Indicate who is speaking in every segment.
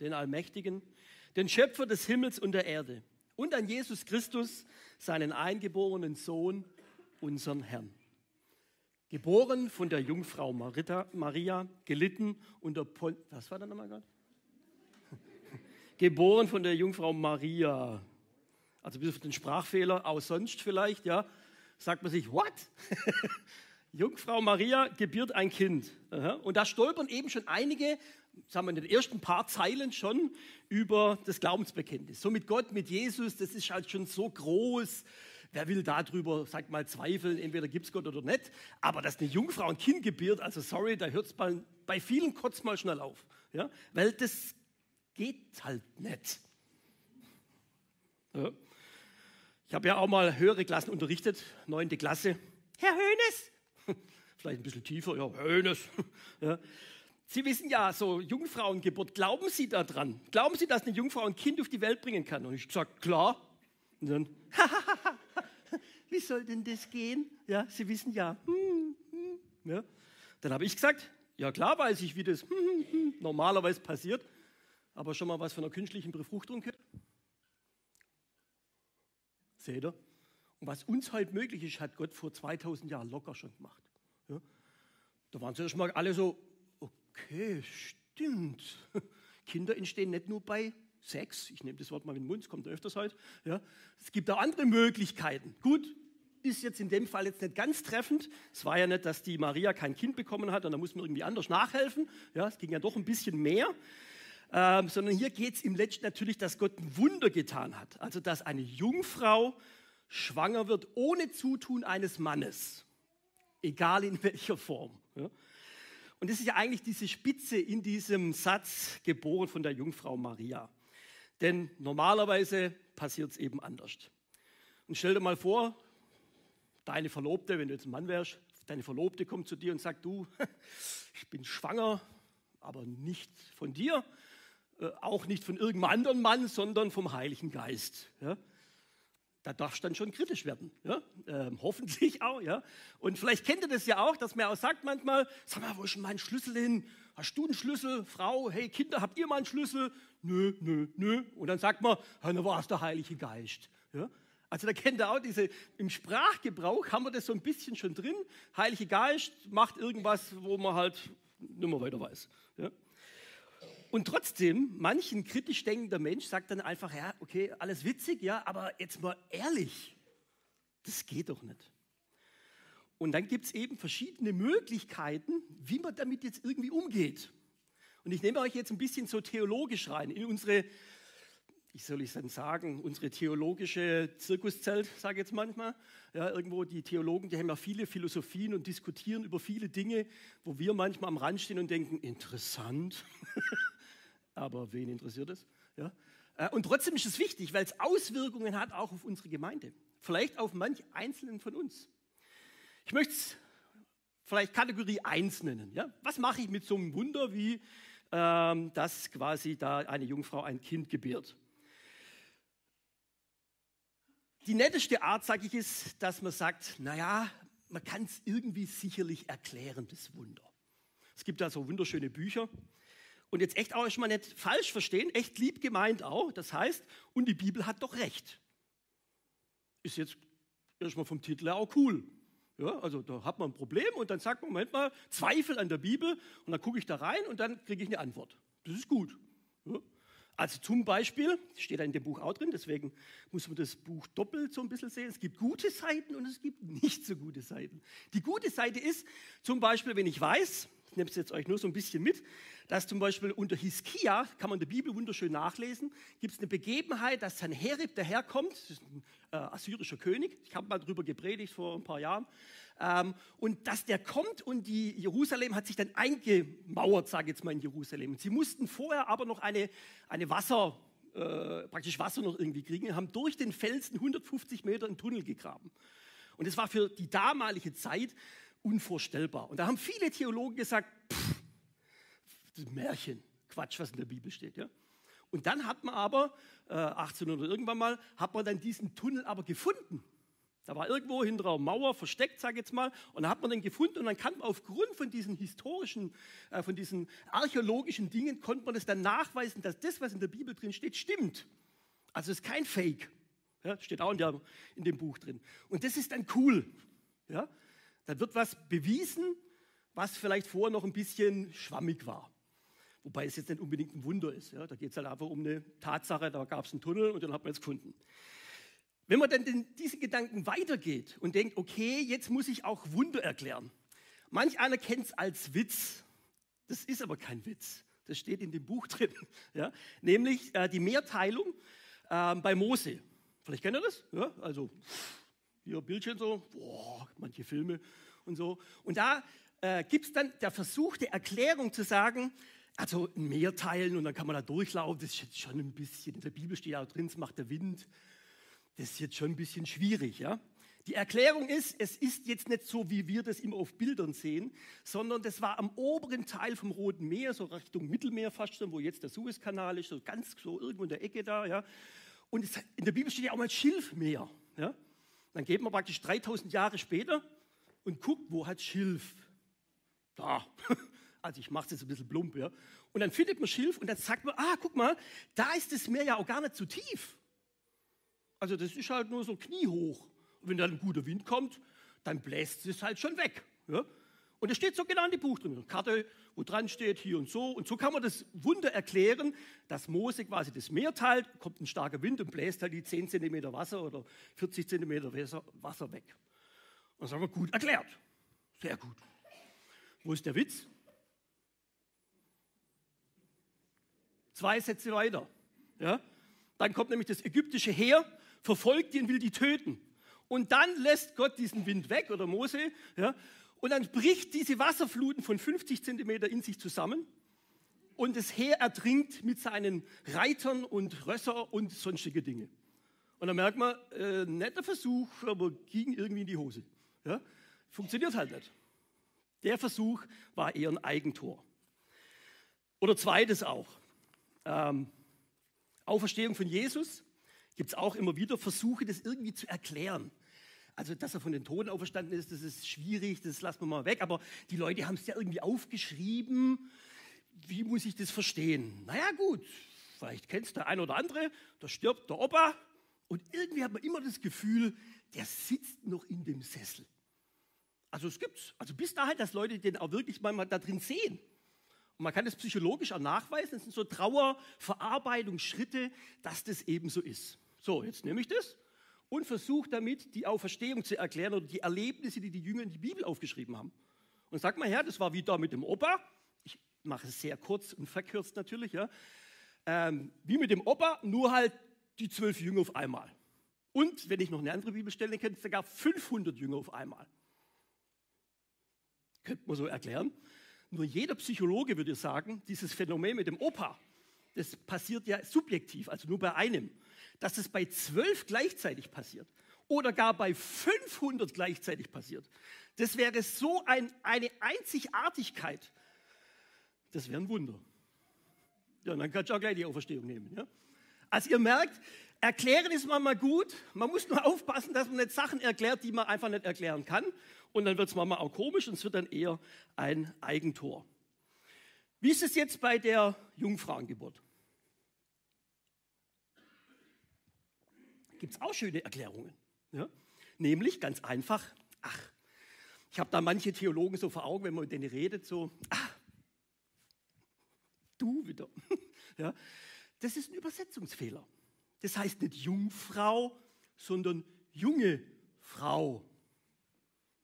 Speaker 1: den Allmächtigen, den Schöpfer des Himmels und der Erde, und an Jesus Christus, seinen eingeborenen Sohn, unseren Herrn. Geboren von der Jungfrau Marita, Maria, gelitten unter Pol Was war da nochmal gerade? Geboren von der Jungfrau Maria. Also bis auf den Sprachfehler, auch sonst vielleicht, ja, sagt man sich, what? Jungfrau Maria gebiert ein Kind. Und da stolpern eben schon einige, sagen wir in den ersten paar Zeilen schon, über das Glaubensbekenntnis. So mit Gott, mit Jesus, das ist halt schon so groß. Wer will darüber, sag mal, zweifeln, entweder gibt es Gott oder nicht. Aber dass eine Jungfrau ein Kind gebiert, also sorry, da hört es bei vielen kurz mal schnell auf. Ja? Weil das geht halt nicht. Ja. Ich habe ja auch mal höhere Klassen unterrichtet, neunte Klasse. Herr Hönes, vielleicht ein bisschen tiefer, ja, Hönes. Ja. Sie wissen ja, so Jungfrauengeburt, glauben Sie daran? Glauben Sie, dass eine Jungfrau ein Kind auf die Welt bringen kann? Und ich gesagt, klar. Und dann, wie soll denn das gehen? Ja, Sie wissen ja. Hm, hm. ja. Dann habe ich gesagt, ja klar weiß ich, wie das hm, normalerweise passiert. Aber schon mal was von einer künstlichen Befruchtung gehört? Seht ihr? Und was uns heute möglich ist, hat Gott vor 2000 Jahren locker schon gemacht. Ja? Da waren sie erst mal alle so, okay, stimmt. Kinder entstehen nicht nur bei Sex, ich nehme das Wort mal in den Mund, es kommt öfters heute. Ja? Es gibt auch andere Möglichkeiten. Gut, ist jetzt in dem Fall jetzt nicht ganz treffend. Es war ja nicht, dass die Maria kein Kind bekommen hat und da muss man irgendwie anders nachhelfen. Ja, es ging ja doch ein bisschen mehr. Ähm, sondern hier geht es im Letzten natürlich, dass Gott ein Wunder getan hat. Also, dass eine Jungfrau schwanger wird ohne Zutun eines Mannes, egal in welcher Form. Ja. Und das ist ja eigentlich diese Spitze in diesem Satz, geboren von der Jungfrau Maria. Denn normalerweise passiert es eben anders. Und stell dir mal vor, deine Verlobte, wenn du jetzt ein Mann wärst, deine Verlobte kommt zu dir und sagt, du, ich bin schwanger, aber nicht von dir, äh, auch nicht von irgendeinem anderen Mann, sondern vom Heiligen Geist. Ja? Da darf es dann schon kritisch werden. Ja? Ähm, hoffentlich auch. Ja? Und vielleicht kennt ihr das ja auch, dass man auch sagt manchmal, sag mal, wo ist denn mein Schlüssel hin? Hast du einen Schlüssel? Frau, hey Kinder, habt ihr mal einen Schlüssel? Nö, nö, nö. Und dann sagt man, dann war es der Heilige Geist. Ja? Also da kennt ihr auch diese, im Sprachgebrauch haben wir das so ein bisschen schon drin. Heilige Geist macht irgendwas, wo man halt nicht mehr weiter weiß. Ja? Und trotzdem, manchen kritisch denkender Mensch sagt dann einfach, ja, okay, alles witzig, ja, aber jetzt mal ehrlich, das geht doch nicht. Und dann gibt es eben verschiedene Möglichkeiten, wie man damit jetzt irgendwie umgeht. Und ich nehme euch jetzt ein bisschen so theologisch rein in unsere, wie soll ich dann sagen, unsere theologische Zirkuszelt, sage ich jetzt manchmal. Ja, irgendwo die Theologen, die haben ja viele Philosophien und diskutieren über viele Dinge, wo wir manchmal am Rand stehen und denken, interessant. aber wen interessiert es? Ja? Äh, und trotzdem ist es wichtig, weil es Auswirkungen hat auch auf unsere Gemeinde. Vielleicht auf manch Einzelnen von uns. Ich möchte es vielleicht Kategorie 1 nennen. Ja? Was mache ich mit so einem Wunder, wie ähm, dass quasi da eine Jungfrau ein Kind gebiert? Die netteste Art, sage ich, ist, dass man sagt, naja, man kann es irgendwie sicherlich erklären, das Wunder. Es gibt da so wunderschöne Bücher, und jetzt echt auch schon mal nicht falsch verstehen, echt lieb gemeint auch. Das heißt, und die Bibel hat doch recht. Ist jetzt erstmal vom Titel her auch cool. Ja, also da hat man ein Problem und dann sagt man, Moment mal, Zweifel an der Bibel und dann gucke ich da rein und dann kriege ich eine Antwort. Das ist gut. Ja. Also zum Beispiel, steht da in dem Buch auch drin, deswegen muss man das Buch doppelt so ein bisschen sehen. Es gibt gute Seiten und es gibt nicht so gute Seiten. Die gute Seite ist zum Beispiel, wenn ich weiß, ich nehme es jetzt euch nur so ein bisschen mit, dass zum Beispiel unter Hiskia, kann man in der Bibel wunderschön nachlesen, gibt es eine Begebenheit, dass Sanherib daherkommt, das ist ein äh, assyrischer König, ich habe mal darüber gepredigt vor ein paar Jahren, ähm, und dass der kommt und die Jerusalem hat sich dann eingemauert, sage ich jetzt mal in Jerusalem. Sie mussten vorher aber noch eine, eine Wasser, äh, praktisch Wasser noch irgendwie kriegen, haben durch den Felsen 150 Meter einen Tunnel gegraben. Und das war für die damalige Zeit unvorstellbar. Und da haben viele Theologen gesagt, pff, Märchen, Quatsch, was in der Bibel steht. Ja? Und dann hat man aber, äh, 1800 irgendwann mal, hat man dann diesen Tunnel aber gefunden. Da war irgendwo hinter einer Mauer versteckt, sag ich jetzt mal, und da hat man den gefunden und dann kann man aufgrund von diesen historischen, äh, von diesen archäologischen Dingen, konnte man das dann nachweisen, dass das, was in der Bibel drin steht, stimmt. Also es ist kein Fake. Ja, steht auch in, der, in dem Buch drin. Und das ist dann cool. Ja? Da wird was bewiesen, was vielleicht vorher noch ein bisschen schwammig war. Wobei es jetzt nicht unbedingt ein Wunder ist. Ja? Da geht es halt einfach um eine Tatsache, da gab es einen Tunnel und den hat man jetzt gefunden. Wenn man dann den, diese Gedanken weitergeht und denkt, okay, jetzt muss ich auch Wunder erklären. Manch einer kennt es als Witz. Das ist aber kein Witz. Das steht in dem Buch drin. Ja? Nämlich äh, die Mehrteilung äh, bei Mose. Vielleicht kennt ihr das? Ja? Also hier Bildchen so, boah, manche Filme und so. Und da äh, gibt es dann der Versuch der Erklärung zu sagen, also Meer teilen und dann kann man da durchlaufen, das ist jetzt schon ein bisschen, in der Bibel steht auch drin, es macht der Wind. Das ist jetzt schon ein bisschen schwierig, ja. Die Erklärung ist, es ist jetzt nicht so, wie wir das immer auf Bildern sehen, sondern das war am oberen Teil vom Roten Meer, so Richtung Mittelmeer fast schon, wo jetzt der Suezkanal ist, so ganz so irgendwo in der Ecke da, ja. Und es, in der Bibel steht ja auch mal Schilfmeer, ja. Dann geht man praktisch 3000 Jahre später und guckt, wo hat Schilf? Da. Also ich mache es jetzt ein bisschen plump, ja. Und dann findet man Schilf und dann sagt man, ah, guck mal, da ist das Meer ja auch gar nicht so tief. Also das ist halt nur so kniehoch. Und wenn dann ein guter Wind kommt, dann bläst es halt schon weg. Ja? Und es steht so genau in dem Buch drin, eine Karte, wo dran steht, hier und so. Und so kann man das Wunder erklären, dass Mose quasi das Meer teilt, kommt ein starker Wind und bläst halt die 10 cm Wasser oder 40 cm Wasser weg. Und dann sagen wir, gut erklärt. Sehr gut. Wo ist der Witz? Zwei Sätze weiter. Ja? Dann kommt nämlich das ägyptische Heer, verfolgt und will die töten. Und dann lässt Gott diesen Wind weg oder Mose. Ja? Und dann bricht diese Wasserfluten von 50 Zentimeter in sich zusammen. Und das Heer ertrinkt mit seinen Reitern und Rösser und sonstige Dinge. Und dann merkt man, äh, netter Versuch, aber ging irgendwie in die Hose. Ja? Funktioniert halt nicht. Der Versuch war eher ein Eigentor. Oder zweites auch. Ähm, Auferstehung von Jesus gibt es auch immer wieder Versuche, das irgendwie zu erklären. Also, dass er von den Toten auferstanden ist, das ist schwierig, das lassen wir mal weg. Aber die Leute haben es ja irgendwie aufgeschrieben. Wie muss ich das verstehen? Naja, gut, vielleicht kennst der eine oder andere, da stirbt der Opa und irgendwie hat man immer das Gefühl, der sitzt noch in dem Sessel. Also es gibt's. Also bis dahin, dass Leute den auch wirklich mal da drin sehen. Und man kann das psychologisch auch nachweisen. Das sind so Trauerverarbeitungsschritte, dass das eben so ist. So, jetzt nehme ich das und versuche damit die Auferstehung zu erklären oder die Erlebnisse, die die Jünger in die Bibel aufgeschrieben haben. Und sag mal her, das war wie da mit dem Opa. Ich mache es sehr kurz und verkürzt natürlich, ja. Ähm, wie mit dem Opa, nur halt die zwölf Jünger auf einmal. Und wenn ich noch eine andere Bibelstelle kenne, sogar 500 Jünger auf einmal. Könnte man so erklären. Nur jeder Psychologe würde sagen, dieses Phänomen mit dem Opa, das passiert ja subjektiv, also nur bei einem. Dass es bei zwölf gleichzeitig passiert oder gar bei 500 gleichzeitig passiert, das wäre so ein, eine Einzigartigkeit. Das wäre ein Wunder. Ja, dann kannst du auch gleich die Auferstehung nehmen. Ja? Also ihr merkt, erklären ist manchmal gut. Man muss nur aufpassen, dass man nicht Sachen erklärt, die man einfach nicht erklären kann. Und dann wird es manchmal auch komisch und es wird dann eher ein Eigentor. Wie ist es jetzt bei der Jungfrauengeburt? Gibt es auch schöne Erklärungen. Ja? Nämlich ganz einfach, ach, ich habe da manche Theologen so vor Augen, wenn man mit denen redet, so, ach, du wieder. ja? Das ist ein Übersetzungsfehler. Das heißt nicht Jungfrau, sondern junge Frau.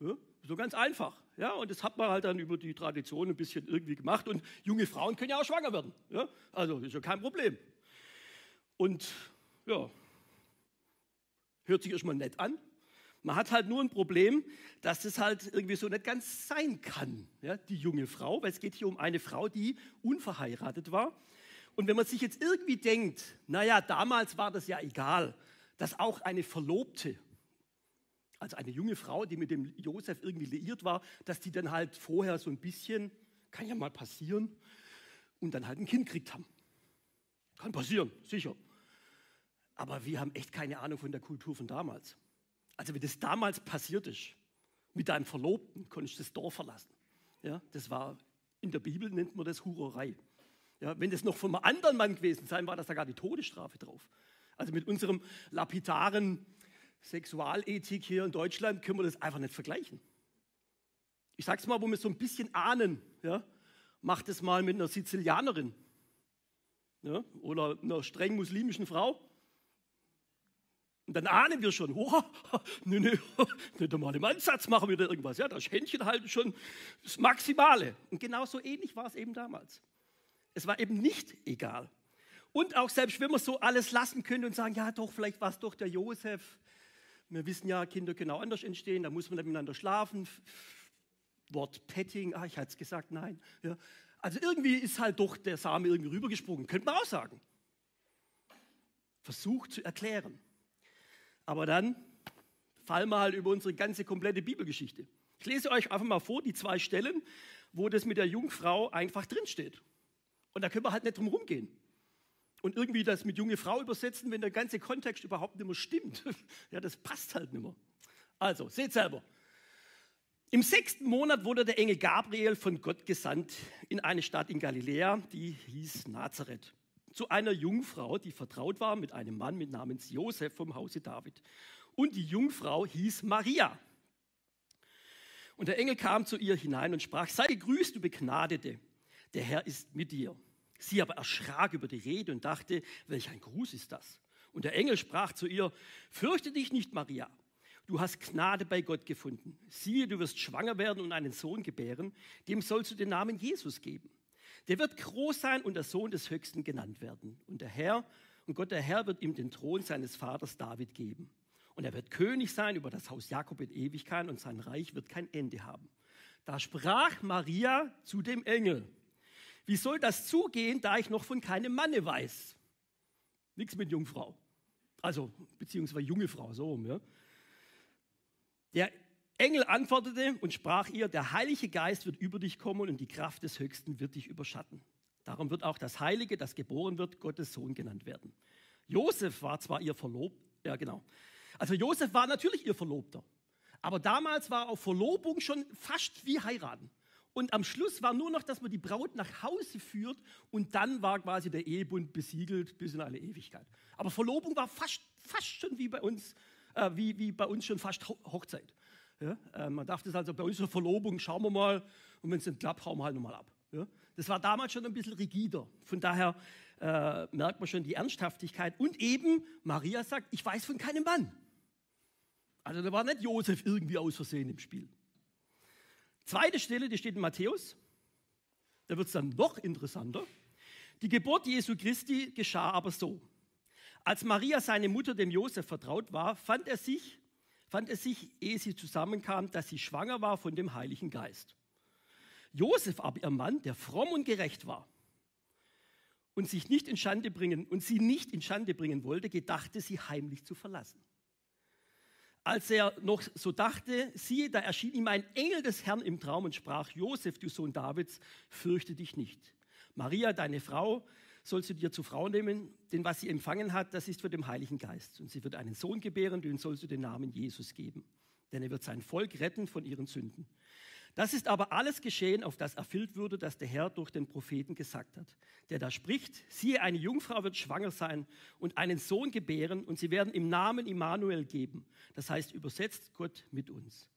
Speaker 1: Ja, so ganz einfach. Ja, und das hat man halt dann über die Tradition ein bisschen irgendwie gemacht. Und junge Frauen können ja auch schwanger werden. Ja, also ist ja kein Problem. Und ja, hört sich erstmal nett an. Man hat halt nur ein Problem, dass das halt irgendwie so nicht ganz sein kann, ja, die junge Frau, weil es geht hier um eine Frau, die unverheiratet war. Und wenn man sich jetzt irgendwie denkt, naja, damals war das ja egal, dass auch eine Verlobte also eine junge Frau, die mit dem Josef irgendwie liiert war, dass die dann halt vorher so ein bisschen, kann ja mal passieren, und dann halt ein Kind kriegt haben. Kann passieren, sicher. Aber wir haben echt keine Ahnung von der Kultur von damals. Also wenn das damals passiert ist, mit deinem Verlobten, konntest du das Dorf verlassen. Ja, das war, in der Bibel nennt man das Hurerei. Ja, wenn das noch von einem anderen Mann gewesen sein, war das da gar die Todesstrafe drauf. Also mit unserem lapidaren Sexualethik hier in Deutschland können wir das einfach nicht vergleichen. Ich sage es mal, wo wir so ein bisschen ahnen. Ja? Macht es mal mit einer Sizilianerin ja? oder einer streng muslimischen Frau. Und dann ahnen wir schon, oh, nee, nee, nicht einmal im Ansatz machen wir da irgendwas. Ja, das Händchen halten schon das Maximale. Und genauso ähnlich war es eben damals. Es war eben nicht egal. Und auch selbst wenn man so alles lassen könnte und sagen, ja doch, vielleicht war es doch der Josef. Wir wissen ja, Kinder können auch anders entstehen, da muss man dann miteinander schlafen. Wort Petting, ah, ich hatte es gesagt, nein. Ja. Also irgendwie ist halt doch der Same irgendwie rübergesprungen, könnte man auch sagen. Versucht zu erklären. Aber dann fallen wir halt über unsere ganze komplette Bibelgeschichte. Ich lese euch einfach mal vor, die zwei Stellen, wo das mit der Jungfrau einfach drinsteht. Und da können wir halt nicht drum rumgehen. Und irgendwie das mit junge Frau übersetzen, wenn der ganze Kontext überhaupt nicht mehr stimmt. Ja, das passt halt nicht mehr. Also, seht selber. Im sechsten Monat wurde der Engel Gabriel von Gott gesandt in eine Stadt in Galiläa, die hieß Nazareth, zu einer Jungfrau, die vertraut war mit einem Mann mit Namens Josef vom Hause David. Und die Jungfrau hieß Maria. Und der Engel kam zu ihr hinein und sprach, sei gegrüßt, du Begnadete, der Herr ist mit dir. Sie aber erschrak über die Rede und dachte, welch ein Gruß ist das? Und der Engel sprach zu ihr, fürchte dich nicht, Maria, du hast Gnade bei Gott gefunden. Siehe, du wirst schwanger werden und einen Sohn gebären, dem sollst du den Namen Jesus geben. Der wird groß sein und der Sohn des Höchsten genannt werden. Und der Herr, und Gott der Herr wird ihm den Thron seines Vaters David geben. Und er wird König sein über das Haus Jakob in Ewigkeit und sein Reich wird kein Ende haben. Da sprach Maria zu dem Engel, wie soll das zugehen, da ich noch von keinem Manne weiß? Nichts mit Jungfrau. Also, beziehungsweise junge Frau, so rum. Ja. Der Engel antwortete und sprach ihr, der Heilige Geist wird über dich kommen und die Kraft des Höchsten wird dich überschatten. Darum wird auch das Heilige, das geboren wird, Gottes Sohn genannt werden. Josef war zwar ihr Verlobter, ja genau. Also Josef war natürlich ihr Verlobter. Aber damals war auch Verlobung schon fast wie heiraten. Und am Schluss war nur noch, dass man die Braut nach Hause führt und dann war quasi der Ehebund besiegelt bis in alle Ewigkeit. Aber Verlobung war fast, fast schon wie bei uns äh, wie, wie bei uns schon fast Hochzeit. Ja? Äh, man dachte es also, bei uns eine Verlobung, schauen wir mal, und wenn es nicht klappt, hauen wir halt nochmal ab. Ja? Das war damals schon ein bisschen rigider. Von daher äh, merkt man schon die Ernsthaftigkeit. Und eben, Maria sagt, ich weiß von keinem Mann. Also da war nicht Josef irgendwie aus Versehen im Spiel. Zweite Stelle, die steht in Matthäus. Da wird es dann noch interessanter. Die Geburt Jesu Christi geschah aber so. Als Maria, seine Mutter, dem Josef vertraut war, fand er sich, fand es sich, ehe sie zusammenkam, dass sie schwanger war von dem Heiligen Geist. Josef aber, ihr Mann, der fromm und gerecht war und sich nicht in Schande bringen und sie nicht in Schande bringen wollte, gedachte sie heimlich zu verlassen. Als er noch so dachte, siehe, da erschien ihm ein Engel des Herrn im Traum und sprach: Josef, du Sohn Davids, fürchte dich nicht. Maria, deine Frau, sollst du dir zur Frau nehmen, denn was sie empfangen hat, das ist für den Heiligen Geist. Und sie wird einen Sohn gebären, den sollst du den Namen Jesus geben. Denn er wird sein Volk retten von ihren Sünden. Das ist aber alles geschehen, auf das erfüllt würde, dass der Herr durch den Propheten gesagt hat, der da spricht, siehe, eine Jungfrau wird schwanger sein und einen Sohn gebären und sie werden im Namen Immanuel geben. Das heißt übersetzt Gott mit uns.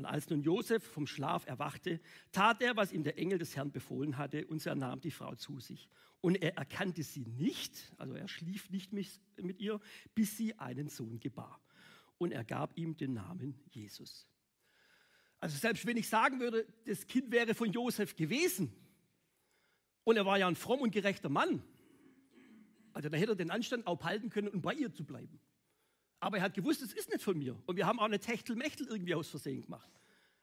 Speaker 1: Und als nun Josef vom Schlaf erwachte, tat er, was ihm der Engel des Herrn befohlen hatte, und er nahm die Frau zu sich. Und er erkannte sie nicht, also er schlief nicht mit ihr, bis sie einen Sohn gebar. Und er gab ihm den Namen Jesus. Also selbst wenn ich sagen würde, das Kind wäre von Josef gewesen, und er war ja ein fromm und gerechter Mann, also da hätte er den Anstand auch können, um bei ihr zu bleiben. Aber er hat gewusst, es ist nicht von mir. Und wir haben auch eine Techtelmechtel irgendwie aus Versehen gemacht.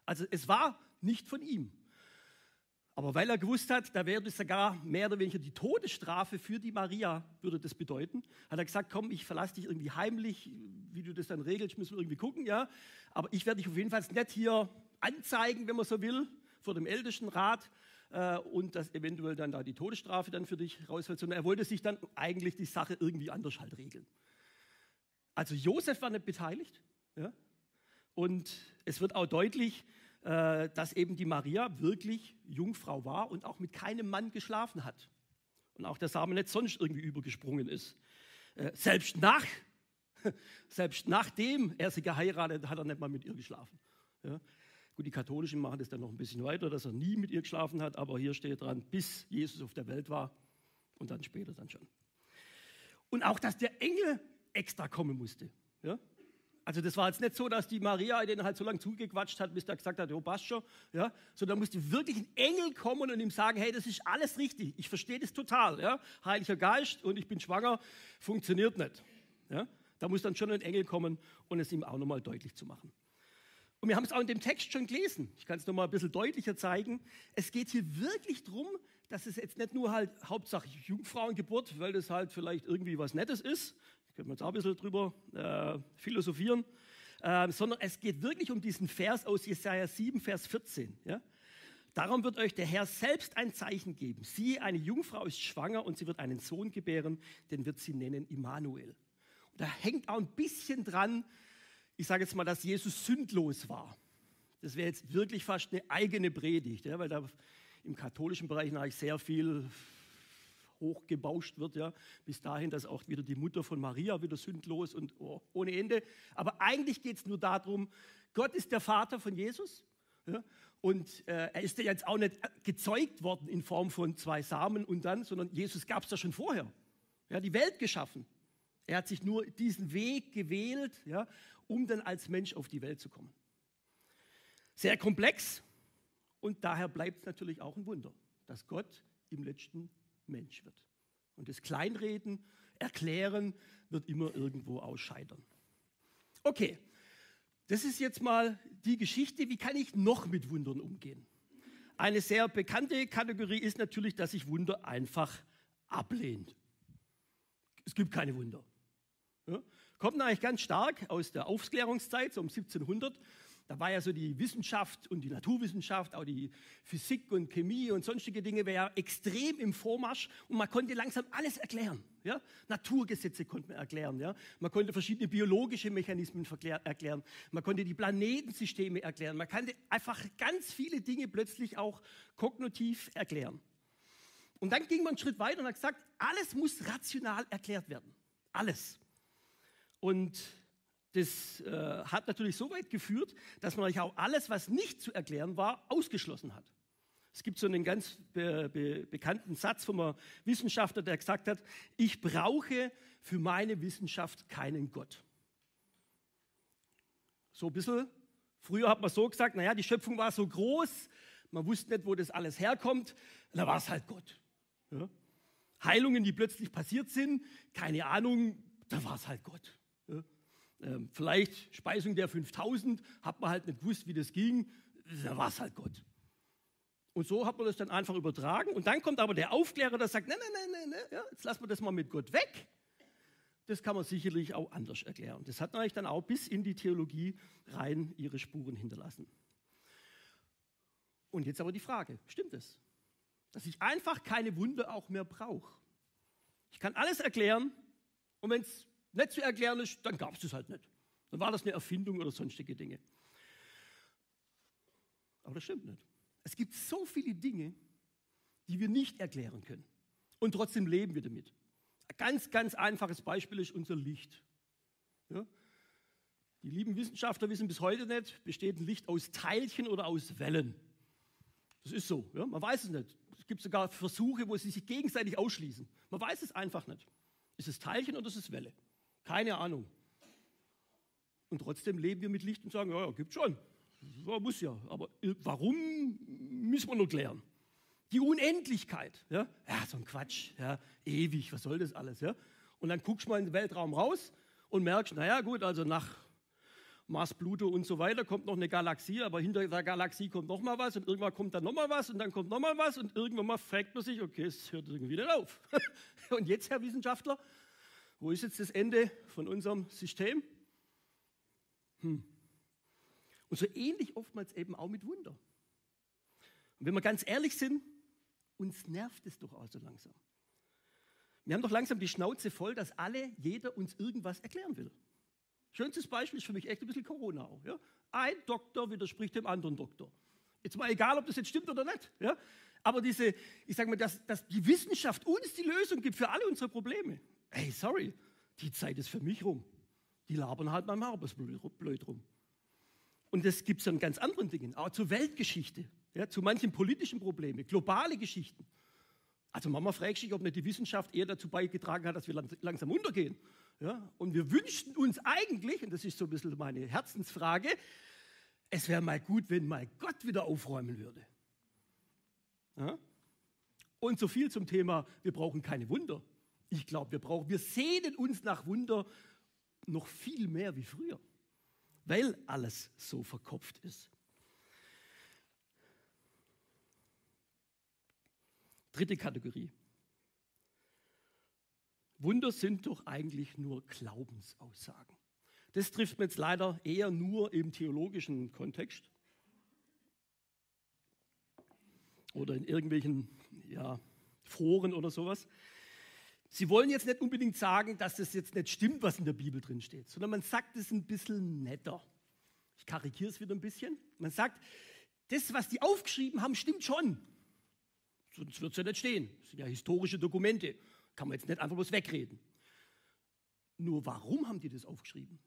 Speaker 1: Also es war nicht von ihm. Aber weil er gewusst hat, da wäre sogar mehr oder weniger die Todesstrafe für die Maria, würde das bedeuten, hat er gesagt, komm, ich verlasse dich irgendwie heimlich, wie du das dann regelst, müssen wir irgendwie gucken, ja. Aber ich werde dich auf jeden Fall nicht hier anzeigen, wenn man so will, vor dem Ältestenrat äh, und dass eventuell dann da die Todesstrafe dann für dich rausfällt, sondern er wollte sich dann eigentlich die Sache irgendwie anders halt regeln. Also Josef war nicht beteiligt, ja? Und es wird auch deutlich, äh, dass eben die Maria wirklich Jungfrau war und auch mit keinem Mann geschlafen hat. Und auch der Samen nicht sonst irgendwie übergesprungen ist. Äh, selbst, nach, selbst nachdem er sie geheiratet hat, hat er nicht mal mit ihr geschlafen. Ja? Gut, die Katholischen machen das dann noch ein bisschen weiter, dass er nie mit ihr geschlafen hat, aber hier steht dran, bis Jesus auf der Welt war und dann später dann schon. Und auch, dass der Engel extra kommen musste. Ja? Also das war jetzt nicht so, dass die Maria den halt so lange zugequatscht hat, bis der gesagt hat, jo, passt schon, ja, sondern musste wirklich ein Engel kommen und ihm sagen, hey, das ist alles richtig, ich verstehe das total, ja, Heiliger Geist und ich bin schwanger, funktioniert nicht, ja. Da muss dann schon ein Engel kommen und es ihm auch nochmal deutlich zu machen. Und wir haben es auch in dem Text schon gelesen. Ich kann es nochmal ein bisschen deutlicher zeigen. Es geht hier wirklich darum, dass es jetzt nicht nur halt hauptsächlich Jungfrauengeburt, weil das halt vielleicht irgendwie was Nettes ist, können wir jetzt auch ein bisschen drüber äh, philosophieren, äh, sondern es geht wirklich um diesen Vers aus Jesaja 7, Vers 14. Ja? Darum wird euch der Herr selbst ein Zeichen geben. Siehe, eine Jungfrau ist schwanger und sie wird einen Sohn gebären, den wird sie nennen Immanuel. Und da hängt auch ein bisschen dran, ich sage jetzt mal, dass Jesus sündlos war. Das wäre jetzt wirklich fast eine eigene Predigt, ja, weil da im katholischen Bereich natürlich sehr viel hochgebauscht wird, ja, bis dahin, dass auch wieder die Mutter von Maria wieder sündlos und oh, ohne Ende. Aber eigentlich geht es nur darum, Gott ist der Vater von Jesus ja, und äh, er ist ja jetzt auch nicht gezeugt worden in Form von zwei Samen und dann, sondern Jesus gab es ja schon vorher. Er hat die Welt geschaffen. Er hat sich nur diesen Weg gewählt, ja, um dann als Mensch auf die Welt zu kommen. Sehr komplex, und daher bleibt es natürlich auch ein Wunder, dass Gott im letzten Mensch wird. Und das Kleinreden, Erklären wird immer irgendwo ausscheitern. Okay, das ist jetzt mal die Geschichte. Wie kann ich noch mit Wundern umgehen? Eine sehr bekannte Kategorie ist natürlich, dass sich Wunder einfach ablehnt. Es gibt keine Wunder. Ja? Kommt eigentlich ganz stark aus der Aufklärungszeit, so um 1700. Da war ja so die Wissenschaft und die Naturwissenschaft, auch die Physik und Chemie und sonstige Dinge, war ja extrem im Vormarsch und man konnte langsam alles erklären. Ja? Naturgesetze konnte man erklären. Ja? Man konnte verschiedene biologische Mechanismen erklären. Man konnte die Planetensysteme erklären. Man konnte einfach ganz viele Dinge plötzlich auch kognitiv erklären. Und dann ging man einen Schritt weiter und hat gesagt, alles muss rational erklärt werden. Alles. Und das äh, hat natürlich so weit geführt, dass man auch alles, was nicht zu erklären war, ausgeschlossen hat. Es gibt so einen ganz be be bekannten Satz von einem Wissenschaftler, der gesagt hat, ich brauche für meine Wissenschaft keinen Gott. So ein bisschen, früher hat man so gesagt, naja, die Schöpfung war so groß, man wusste nicht, wo das alles herkommt, da war es halt Gott. Ja? Heilungen, die plötzlich passiert sind, keine Ahnung, da war es halt Gott. Ja? Ähm, vielleicht Speisung der 5000, hat man halt nicht gewusst, wie das ging, da war es halt Gott. Und so hat man das dann einfach übertragen. Und dann kommt aber der Aufklärer, der sagt, nein, nein, nein, nein, ja, jetzt lassen wir das mal mit Gott weg. Das kann man sicherlich auch anders erklären. Das hat natürlich dann auch bis in die Theologie rein ihre Spuren hinterlassen. Und jetzt aber die Frage, stimmt es? Dass ich einfach keine Wunde auch mehr brauche. Ich kann alles erklären und wenn es nicht zu erklären ist, dann gab es das halt nicht. Dann war das eine Erfindung oder sonstige Dinge. Aber das stimmt nicht. Es gibt so viele Dinge, die wir nicht erklären können. Und trotzdem leben wir damit. Ein ganz, ganz einfaches Beispiel ist unser Licht. Ja? Die lieben Wissenschaftler wissen bis heute nicht, besteht ein Licht aus Teilchen oder aus Wellen. Das ist so. Ja? Man weiß es nicht. Es gibt sogar Versuche, wo sie sich gegenseitig ausschließen. Man weiß es einfach nicht. Ist es Teilchen oder ist es Welle? Keine Ahnung. Und trotzdem leben wir mit Licht und sagen, ja, ja, gibt schon. Ja, muss ja. Aber äh, warum, müssen wir noch klären. Die Unendlichkeit. Ja, ja so ein Quatsch. Ja, ewig, was soll das alles? Ja? Und dann guckst du mal in den Weltraum raus und merkst, naja gut, also nach Mars, Pluto und so weiter kommt noch eine Galaxie, aber hinter der Galaxie kommt noch mal was und irgendwann kommt dann noch mal was und dann kommt noch mal was und irgendwann mal fragt man sich, okay, es hört irgendwie nicht auf. und jetzt, Herr Wissenschaftler, wo ist jetzt das Ende von unserem System? Hm. Und so ähnlich oftmals eben auch mit Wunder. Und wenn wir ganz ehrlich sind, uns nervt es doch auch so langsam. Wir haben doch langsam die Schnauze voll, dass alle, jeder uns irgendwas erklären will. Schönstes Beispiel ist für mich echt ein bisschen Corona auch. Ja? Ein Doktor widerspricht dem anderen Doktor. Jetzt mal egal, ob das jetzt stimmt oder nicht. Ja? Aber diese, ich sage mal, dass, dass die Wissenschaft uns die Lösung gibt für alle unsere Probleme. Hey, sorry, die Zeit ist für mich rum. Die labern halt beim Arbeitsblöd rum. Und das gibt es an ganz anderen Dingen, auch zur Weltgeschichte, ja, zu manchen politischen Problemen, globale Geschichten. Also Mama fragt sich, ob nicht die Wissenschaft eher dazu beigetragen hat, dass wir langsam untergehen. Ja? Und wir wünschten uns eigentlich, und das ist so ein bisschen meine Herzensfrage, es wäre mal gut, wenn mal Gott wieder aufräumen würde. Ja? Und so viel zum Thema, wir brauchen keine Wunder. Ich glaube, wir brauchen, wir sehnen uns nach Wunder noch viel mehr wie früher, weil alles so verkopft ist. Dritte Kategorie. Wunder sind doch eigentlich nur Glaubensaussagen. Das trifft man jetzt leider eher nur im theologischen Kontext oder in irgendwelchen ja, Foren oder sowas. Sie wollen jetzt nicht unbedingt sagen, dass das jetzt nicht stimmt, was in der Bibel drin steht, sondern man sagt es ein bisschen netter. Ich karikiere es wieder ein bisschen. Man sagt, das, was die aufgeschrieben haben, stimmt schon. Sonst wird es ja nicht stehen. Das sind ja historische Dokumente. Kann man jetzt nicht einfach bloß wegreden. Nur warum haben die das aufgeschrieben?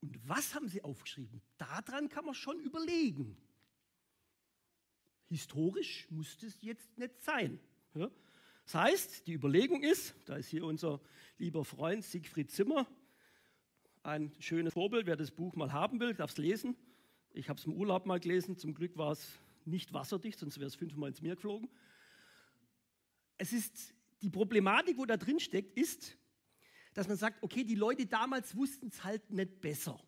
Speaker 1: Und was haben sie aufgeschrieben? Daran kann man schon überlegen. Historisch muss das jetzt nicht sein. Ja? Das heißt, die Überlegung ist, da ist hier unser lieber Freund Siegfried Zimmer, ein schönes Vorbild, wer das Buch mal haben will, darf es lesen. Ich habe es im Urlaub mal gelesen, zum Glück war es nicht wasserdicht, sonst wäre es fünfmal ins Meer geflogen es ist die Problematik, wo da drin steckt, ist, dass man sagt, okay, die Leute damals wussten es halt nicht besser.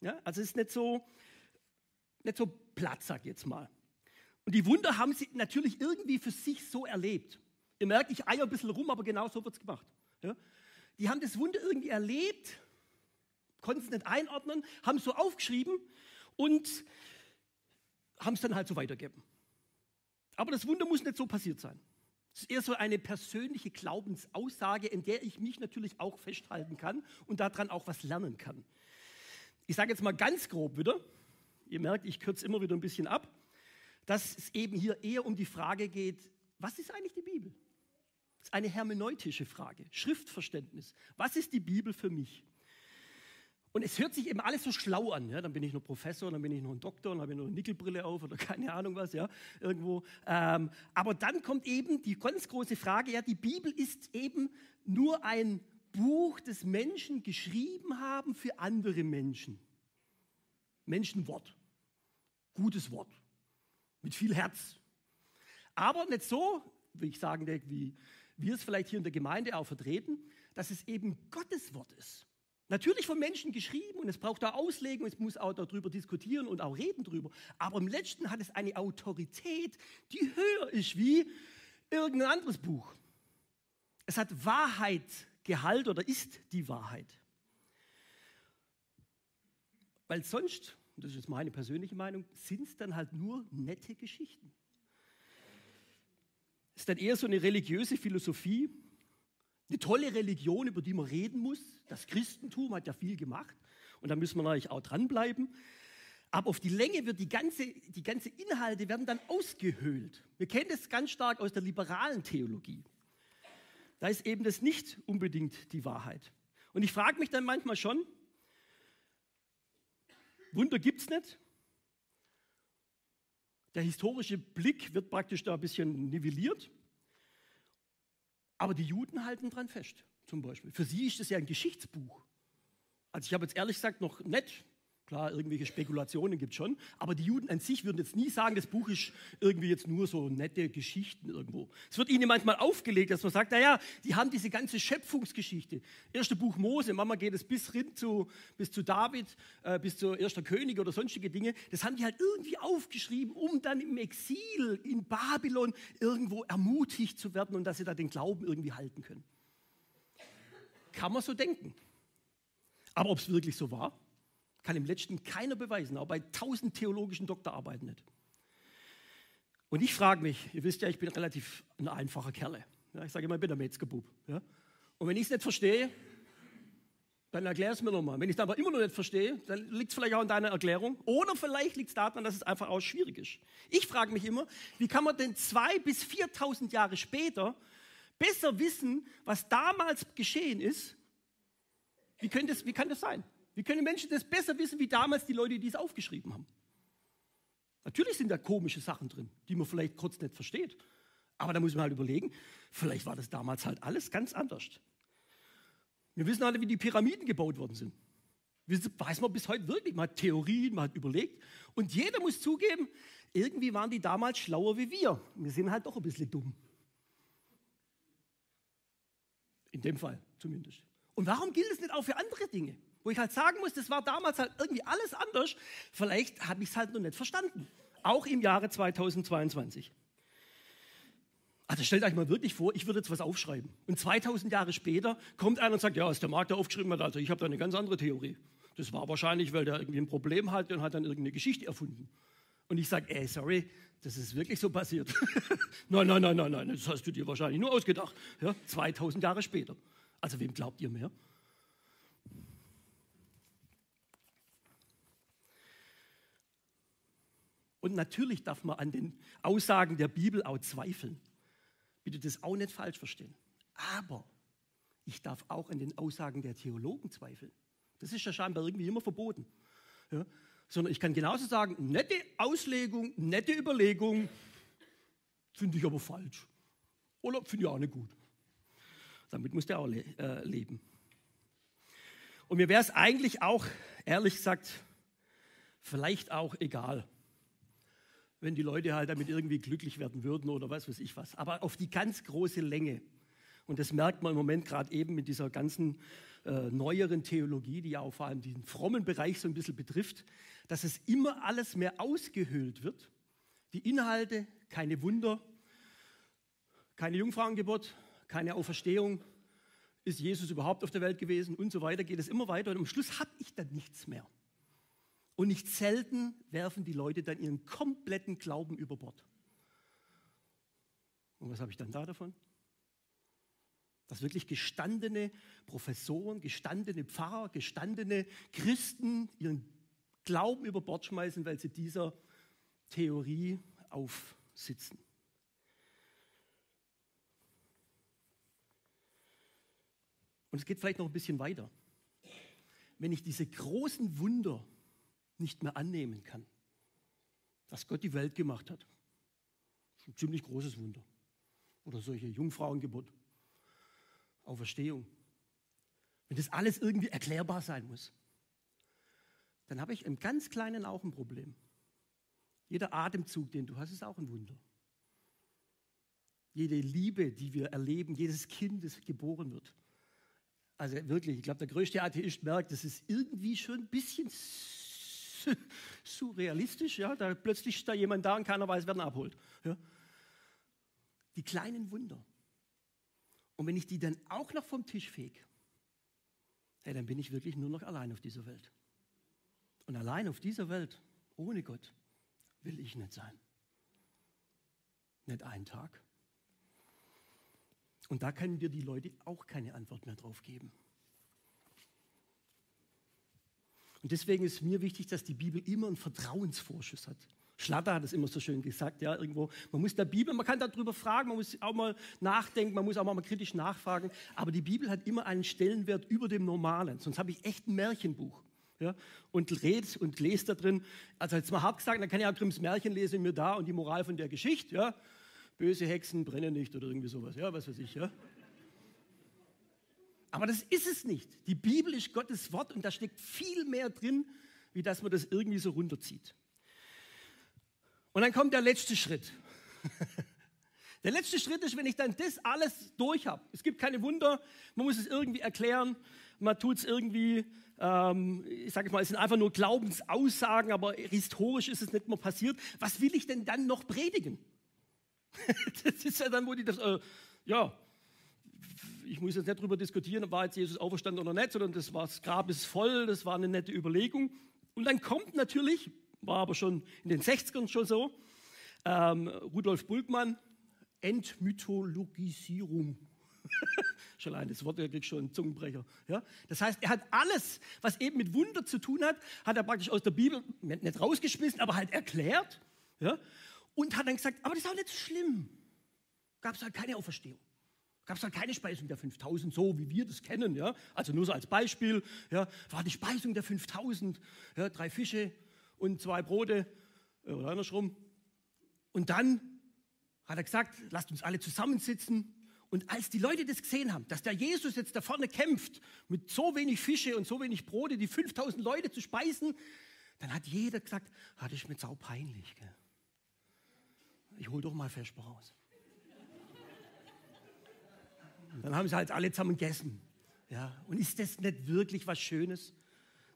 Speaker 1: Ja, also es ist nicht so, nicht so platt, sag ich jetzt mal. Und die Wunder haben sie natürlich irgendwie für sich so erlebt. Ihr merkt, ich eier ein bisschen rum, aber genau so wird es gemacht. Ja? Die haben das Wunder irgendwie erlebt, konnten es nicht einordnen, haben es so aufgeschrieben und haben es dann halt so weitergegeben. Aber das Wunder muss nicht so passiert sein. Es ist eher so eine persönliche Glaubensaussage, in der ich mich natürlich auch festhalten kann und daran auch was lernen kann. Ich sage jetzt mal ganz grob wieder, ihr merkt, ich kürze immer wieder ein bisschen ab, dass es eben hier eher um die Frage geht, was ist eigentlich die Bibel? Das ist eine hermeneutische Frage, Schriftverständnis. Was ist die Bibel für mich? Und es hört sich eben alles so schlau an. Ja? Dann bin ich noch Professor, dann bin ich noch ein Doktor, dann habe ich noch eine Nickelbrille auf oder keine Ahnung was, ja, irgendwo. Ähm, aber dann kommt eben die ganz große Frage, ja, die Bibel ist eben nur ein Buch, das Menschen geschrieben haben für andere Menschen. Menschenwort. Gutes Wort. Mit viel Herz. Aber nicht so, wie ich sagen denke, wie wir es vielleicht hier in der Gemeinde auch vertreten, dass es eben Gottes Wort ist. Natürlich von Menschen geschrieben und es braucht da Auslegung, es muss auch darüber diskutieren und auch reden drüber. Aber im letzten hat es eine Autorität, die höher ist wie irgendein anderes Buch. Es hat Wahrheitgehalt oder ist die Wahrheit. Weil sonst, und das ist meine persönliche Meinung, sind es dann halt nur nette Geschichten. Es ist dann eher so eine religiöse Philosophie, eine tolle Religion, über die man reden muss. Das Christentum hat ja viel gemacht und da müssen wir natürlich auch dranbleiben. Aber auf die Länge wird die ganze, die ganze Inhalte werden dann ausgehöhlt. Wir kennen das ganz stark aus der liberalen Theologie. Da ist eben das nicht unbedingt die Wahrheit. Und ich frage mich dann manchmal schon, Wunder gibt es nicht. Der historische Blick wird praktisch da ein bisschen nivelliert. Aber die Juden halten dran fest, zum Beispiel. Für sie ist es ja ein Geschichtsbuch. Also ich habe jetzt ehrlich gesagt noch nicht Klar, irgendwelche Spekulationen gibt es schon, aber die Juden an sich würden jetzt nie sagen, das Buch ist irgendwie jetzt nur so nette Geschichten irgendwo. Es wird ihnen manchmal aufgelegt, dass man sagt, naja, die haben diese ganze Schöpfungsgeschichte. Erste Buch Mose, Mama geht es bis hin zu, bis zu David, äh, bis zu erster König oder sonstige Dinge. Das haben die halt irgendwie aufgeschrieben, um dann im Exil in Babylon irgendwo ermutigt zu werden und dass sie da den Glauben irgendwie halten können. Kann man so denken. Aber ob es wirklich so war? Kann im letzten keiner beweisen, auch bei tausend theologischen Doktorarbeiten nicht. Und ich frage mich, ihr wisst ja, ich bin relativ ein einfacher Kerl. Ja, ich sage immer, ich bin ein Metzgerbub. Ja? Und wenn ich es nicht verstehe, Dann erklär es mir nochmal. Wenn ich es aber immer noch nicht verstehe, dann liegt es vielleicht auch an deiner Erklärung. Oder vielleicht liegt es daran, dass es einfach auch schwierig ist. Ich frage mich immer, wie kann man denn zwei bis 4.000 Jahre später besser wissen, was damals geschehen ist? Wie, das, wie kann das sein? Wie können Menschen das besser wissen, wie damals die Leute, die es aufgeschrieben haben? Natürlich sind da komische Sachen drin, die man vielleicht kurz nicht versteht. Aber da muss man halt überlegen, vielleicht war das damals halt alles ganz anders. Wir wissen alle, wie die Pyramiden gebaut worden sind. Das weiß man bis heute wirklich. Man hat Theorien, man hat überlegt. Und jeder muss zugeben, irgendwie waren die damals schlauer wie wir. Wir sind halt doch ein bisschen dumm. In dem Fall zumindest. Und warum gilt es nicht auch für andere Dinge? Wo ich halt sagen muss, das war damals halt irgendwie alles anders. Vielleicht habe ich es halt noch nicht verstanden. Auch im Jahre 2022. Also stellt euch mal wirklich vor, ich würde jetzt was aufschreiben. Und 2000 Jahre später kommt einer und sagt, ja, ist der Markt, der aufgeschrieben hat, also ich habe da eine ganz andere Theorie. Das war wahrscheinlich, weil der irgendwie ein Problem hatte und hat dann irgendeine Geschichte erfunden. Und ich sage, ey, sorry, das ist wirklich so passiert. nein, nein, nein, nein, nein, das hast du dir wahrscheinlich nur ausgedacht. Ja, 2000 Jahre später. Also wem glaubt ihr mehr? Und natürlich darf man an den Aussagen der Bibel auch zweifeln. Bitte das auch nicht falsch verstehen. Aber ich darf auch an den Aussagen der Theologen zweifeln. Das ist ja scheinbar irgendwie immer verboten. Ja? Sondern ich kann genauso sagen, nette Auslegung, nette Überlegung, finde ich aber falsch. Oder finde ich auch nicht gut. Damit muss der auch le äh, leben. Und mir wäre es eigentlich auch, ehrlich gesagt, vielleicht auch egal, wenn die Leute halt damit irgendwie glücklich werden würden oder was weiß ich was. Aber auf die ganz große Länge. Und das merkt man im Moment gerade eben mit dieser ganzen äh, neueren Theologie, die ja auch vor allem den frommen Bereich so ein bisschen betrifft, dass es immer alles mehr ausgehöhlt wird. Die Inhalte, keine Wunder, keine Jungfrauengeburt, keine Auferstehung, ist Jesus überhaupt auf der Welt gewesen und so weiter, geht es immer weiter und am Schluss habe ich dann nichts mehr. Und nicht selten werfen die Leute dann ihren kompletten Glauben über Bord. Und was habe ich dann da davon? Dass wirklich gestandene Professoren, gestandene Pfarrer, gestandene Christen ihren Glauben über Bord schmeißen, weil sie dieser Theorie aufsitzen. Und es geht vielleicht noch ein bisschen weiter. Wenn ich diese großen Wunder nicht mehr annehmen kann, dass Gott die Welt gemacht hat. Ein ziemlich großes Wunder. Oder solche Jungfrauengeburt, Auferstehung. Wenn das alles irgendwie erklärbar sein muss, dann habe ich im ganz kleinen auch ein Problem. Jeder Atemzug, den du hast, ist auch ein Wunder. Jede Liebe, die wir erleben, jedes Kind, das geboren wird. Also wirklich, ich glaube, der größte Atheist merkt, das ist irgendwie schon ein bisschen surrealistisch, ja, da plötzlich ist da jemand da und keiner weiß, wer ihn abholt. Ja. Die kleinen Wunder. Und wenn ich die dann auch noch vom Tisch fege, hey, dann bin ich wirklich nur noch allein auf dieser Welt. Und allein auf dieser Welt, ohne Gott, will ich nicht sein. Nicht einen Tag. Und da können dir die Leute auch keine Antwort mehr drauf geben. Und deswegen ist mir wichtig, dass die Bibel immer einen Vertrauensvorschuss hat. Schlatter hat es immer so schön gesagt, ja, irgendwo. Man muss der Bibel, man kann darüber fragen, man muss auch mal nachdenken, man muss auch mal kritisch nachfragen, aber die Bibel hat immer einen Stellenwert über dem Normalen. Sonst habe ich echt ein Märchenbuch. Ja, und red und lese da drin. Also jetzt mal hart gesagt, dann kann ich auch Grimms Märchen lesen mir da und die Moral von der Geschichte. Ja, böse Hexen brennen nicht oder irgendwie sowas. Ja, was weiß ich. Ja. Aber das ist es nicht. Die Bibel ist Gottes Wort und da steckt viel mehr drin, wie dass man das irgendwie so runterzieht. Und dann kommt der letzte Schritt. Der letzte Schritt ist, wenn ich dann das alles durch habe. Es gibt keine Wunder, man muss es irgendwie erklären, man tut es irgendwie, ähm, ich sage mal, es sind einfach nur Glaubensaussagen, aber historisch ist es nicht mehr passiert. Was will ich denn dann noch predigen? das ist ja dann, wo die das, äh, ja, ich muss jetzt nicht darüber diskutieren, war jetzt Jesus auferstanden oder nicht, sondern das, war, das Grab ist voll, das war eine nette Überlegung. Und dann kommt natürlich, war aber schon in den 60ern schon so, ähm, Rudolf Bulkmann, Entmythologisierung. Schon allein das Wort wirklich schon ein Zungenbrecher. Ja? Das heißt, er hat alles, was eben mit Wunder zu tun hat, hat er praktisch aus der Bibel nicht rausgeschmissen, aber halt erklärt. Ja? Und hat dann gesagt, aber das ist auch nicht so schlimm. Gab es halt keine Auferstehung. Gab es halt keine Speisung der 5000, so wie wir das kennen. Ja? Also nur so als Beispiel, ja, war die Speisung der 5000, ja, drei Fische und zwei Brote äh, oder andersrum. Und dann hat er gesagt, lasst uns alle zusammensitzen. Und als die Leute das gesehen haben, dass der Jesus jetzt da vorne kämpft, mit so wenig Fische und so wenig Brote, die 5000 Leute zu speisen, dann hat jeder gesagt, hatte ich mir sau peinlich. Gell? Ich hol doch mal Vesper raus. Dann haben sie halt alle zusammen gegessen. Ja, und ist das nicht wirklich was Schönes,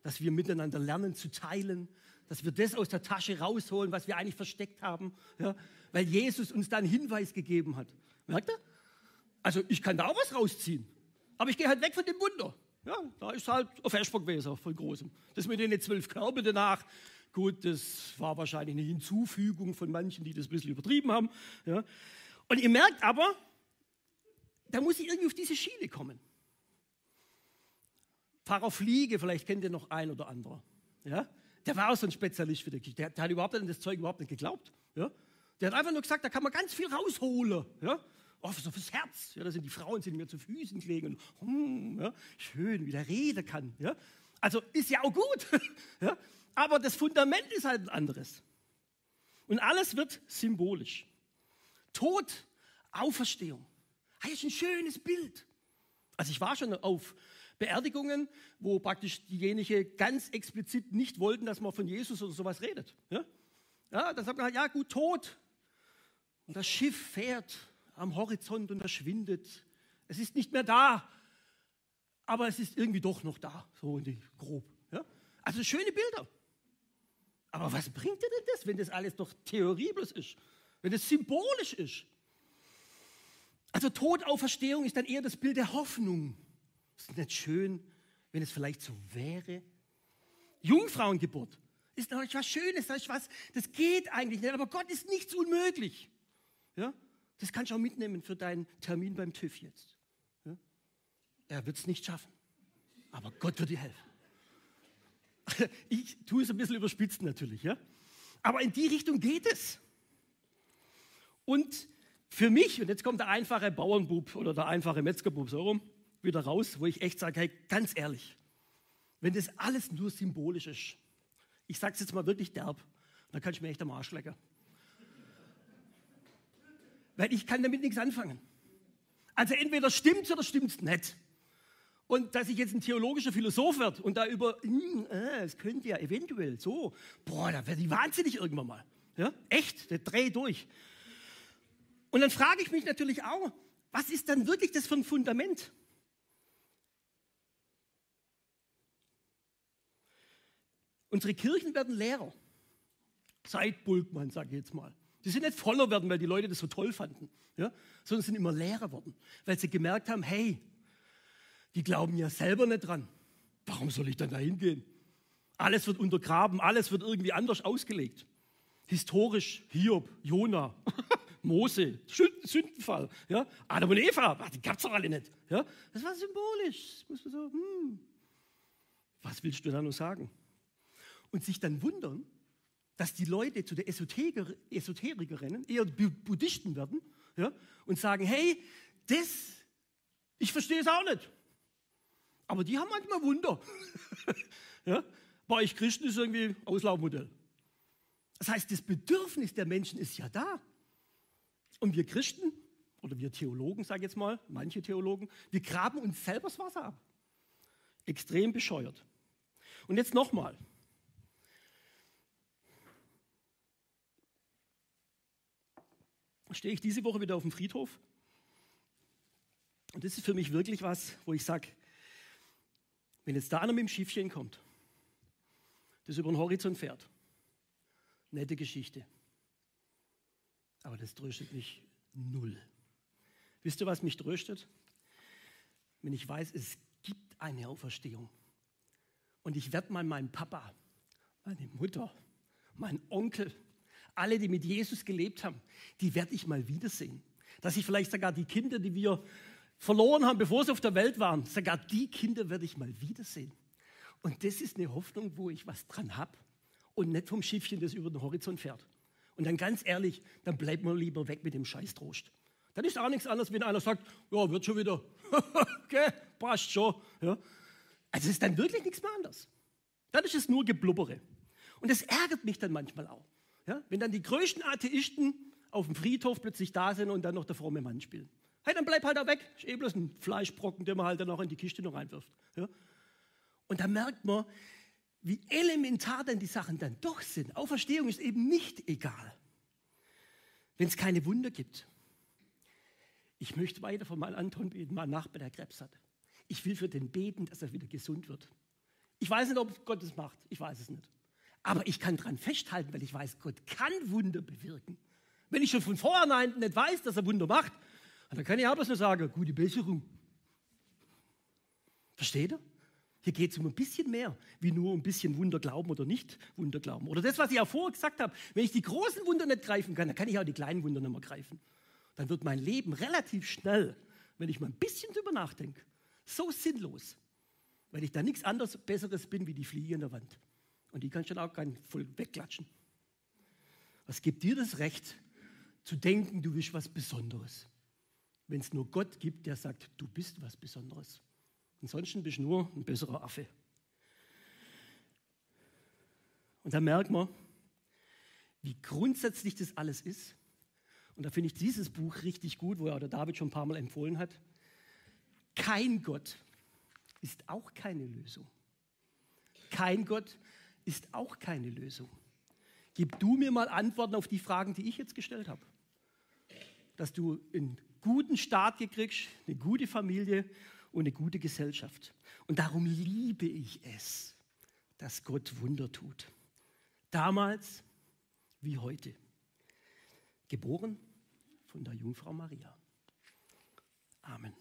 Speaker 1: dass wir miteinander lernen zu teilen, dass wir das aus der Tasche rausholen, was wir eigentlich versteckt haben, ja, weil Jesus uns da einen Hinweis gegeben hat. Merkt ihr? Also ich kann da auch was rausziehen, aber ich gehe halt weg von dem Wunder. Ja, da ist halt ein Versprachweser von großem. Das mit den zwölf Körbe danach, gut, das war wahrscheinlich eine Hinzufügung von manchen, die das ein bisschen übertrieben haben. Ja. Und ihr merkt aber, da muss ich irgendwie auf diese Schiene kommen. Pfarrer Fliege, vielleicht kennt ihr noch ein oder andere. Ja? Der war auch so ein Spezialist für die Kirche. Der, der, hat überhaupt an das Zeug überhaupt nicht geglaubt. Ja? Der hat einfach nur gesagt, da kann man ganz viel rausholen. Ja? Oh, so fürs Herz. Ja, da sind die Frauen sind mir zu Füßen gelegen. Und, hm, ja, schön, wie der reden kann. Ja? Also ist ja auch gut. ja? Aber das Fundament ist halt ein anderes. Und alles wird symbolisch. Tod, Auferstehung. Das ist ein schönes Bild. Also ich war schon auf Beerdigungen, wo praktisch diejenigen ganz explizit nicht wollten, dass man von Jesus oder sowas redet. Ja, ja dann sagt man halt, ja gut, tot. Und das Schiff fährt am Horizont und verschwindet. Es ist nicht mehr da, aber es ist irgendwie doch noch da, so in die grob. Ja? Also schöne Bilder. Aber was bringt dir denn das, wenn das alles doch theoriebles ist? Wenn es symbolisch ist? Also Todauferstehung ist dann eher das Bild der Hoffnung. Ist nicht schön, wenn es vielleicht so wäre? Jungfrauengeburt ist natürlich was Schönes, das, ist was, das geht eigentlich nicht, aber Gott ist nichts unmöglich. Ja? Das kannst du auch mitnehmen für deinen Termin beim TÜV jetzt. Ja? Er wird es nicht schaffen, aber Gott wird dir helfen. Ich tue es ein bisschen überspitzt natürlich, ja? aber in die Richtung geht es. Und für mich, und jetzt kommt der einfache Bauernbub oder der einfache Metzgerbub so rum, wieder raus, wo ich echt sage, hey, ganz ehrlich, wenn das alles nur symbolisch ist, ich sage es jetzt mal wirklich derb, dann kann ich mir echt am Arsch lecken. Weil ich kann damit nichts anfangen. Also entweder stimmt es oder stimmt es nicht. Und dass ich jetzt ein theologischer Philosoph werde und da über, hm, äh, es könnte ja eventuell so, boah, da werde ich wahnsinnig irgendwann mal. Ja? Echt, der dreh durch. Und dann frage ich mich natürlich auch, was ist dann wirklich das für ein Fundament? Unsere Kirchen werden leerer. Seit Bulkmann, sage ich jetzt mal. Die sind nicht voller werden, weil die Leute das so toll fanden, ja? sondern sind immer leerer worden, weil sie gemerkt haben, hey, die glauben ja selber nicht dran. Warum soll ich dann da hingehen? Alles wird untergraben, alles wird irgendwie anders ausgelegt. Historisch, Hiob, Jona. Mose, Sündenfall. Ja? Adam und Eva, die gab es doch alle nicht. Ja? Das war symbolisch. Das so, hm, was willst du da nur sagen? Und sich dann wundern, dass die Leute zu der Esoteriker, Esoterikerinnen eher Buddhisten werden ja? und sagen, hey, das, ich verstehe es auch nicht. Aber die haben manchmal Wunder. ja? Bei euch Christen ist irgendwie Auslaufmodell. Das heißt, das Bedürfnis der Menschen ist ja da. Und wir Christen, oder wir Theologen, sage ich jetzt mal, manche Theologen, wir graben uns selber das Wasser ab. Extrem bescheuert. Und jetzt nochmal. Stehe ich diese Woche wieder auf dem Friedhof. Und das ist für mich wirklich was, wo ich sage, wenn jetzt da einer mit dem Schiffchen kommt, das über den Horizont fährt, nette Geschichte. Aber das tröstet mich null. Wisst ihr, was mich tröstet? Wenn ich weiß, es gibt eine Auferstehung. Und ich werde mal meinen Papa, meine Mutter, meinen Onkel, alle, die mit Jesus gelebt haben, die werde ich mal wiedersehen. Dass ich vielleicht sogar die Kinder, die wir verloren haben, bevor sie auf der Welt waren. Sogar die Kinder werde ich mal wiedersehen. Und das ist eine Hoffnung, wo ich was dran habe und nicht vom Schiffchen, das über den Horizont fährt. Und dann ganz ehrlich, dann bleibt man lieber weg mit dem Scheißtrost. Dann ist auch nichts anderes, wenn einer sagt, ja, wird schon wieder. okay, passt schon. Ja. Also es ist dann wirklich nichts mehr anders. Dann ist es nur Geblubbere. Und das ärgert mich dann manchmal auch. Ja? Wenn dann die größten Atheisten auf dem Friedhof plötzlich da sind und dann noch der fromme Mann spielen. Hey, dann bleib halt da weg. Ist eh bloß ein Fleischbrocken, den man halt dann auch in die Kiste noch reinwirft. Ja? Und da merkt man, wie elementar denn die Sachen dann doch sind. Auferstehung ist eben nicht egal, wenn es keine Wunder gibt. Ich möchte weiter von meinem Anton beten, mein Nachbar, der Krebs hat. Ich will für den beten, dass er wieder gesund wird. Ich weiß nicht, ob Gott es macht. Ich weiß es nicht. Aber ich kann daran festhalten, weil ich weiß, Gott kann Wunder bewirken. Wenn ich schon von vornherein nicht weiß, dass er Wunder macht, dann kann ich bloß nur sagen, gute Besserung. Versteht ihr? Hier geht es um ein bisschen mehr, wie nur ein bisschen Wunder glauben oder nicht Wunder glauben. Oder das, was ich auch vorher gesagt habe, wenn ich die großen Wunder nicht greifen kann, dann kann ich auch die kleinen Wunder nicht mehr greifen. Dann wird mein Leben relativ schnell, wenn ich mal ein bisschen drüber nachdenke, so sinnlos, weil ich da nichts anderes Besseres bin wie die Fliege in der Wand. Und die kannst du dann auch kein voll wegklatschen. Was gibt dir das Recht, zu denken, du bist was Besonderes? Wenn es nur Gott gibt, der sagt, du bist was Besonderes. Ansonsten bist du nur ein besserer Affe. Und da merkt man, wie grundsätzlich das alles ist. Und da finde ich dieses Buch richtig gut, wo ja der David schon ein paar Mal empfohlen hat. Kein Gott ist auch keine Lösung. Kein Gott ist auch keine Lösung. Gib du mir mal Antworten auf die Fragen, die ich jetzt gestellt habe. Dass du einen guten Staat gekriegst, eine gute Familie und eine gute Gesellschaft. Und darum liebe ich es, dass Gott Wunder tut. Damals wie heute. Geboren von der Jungfrau Maria. Amen.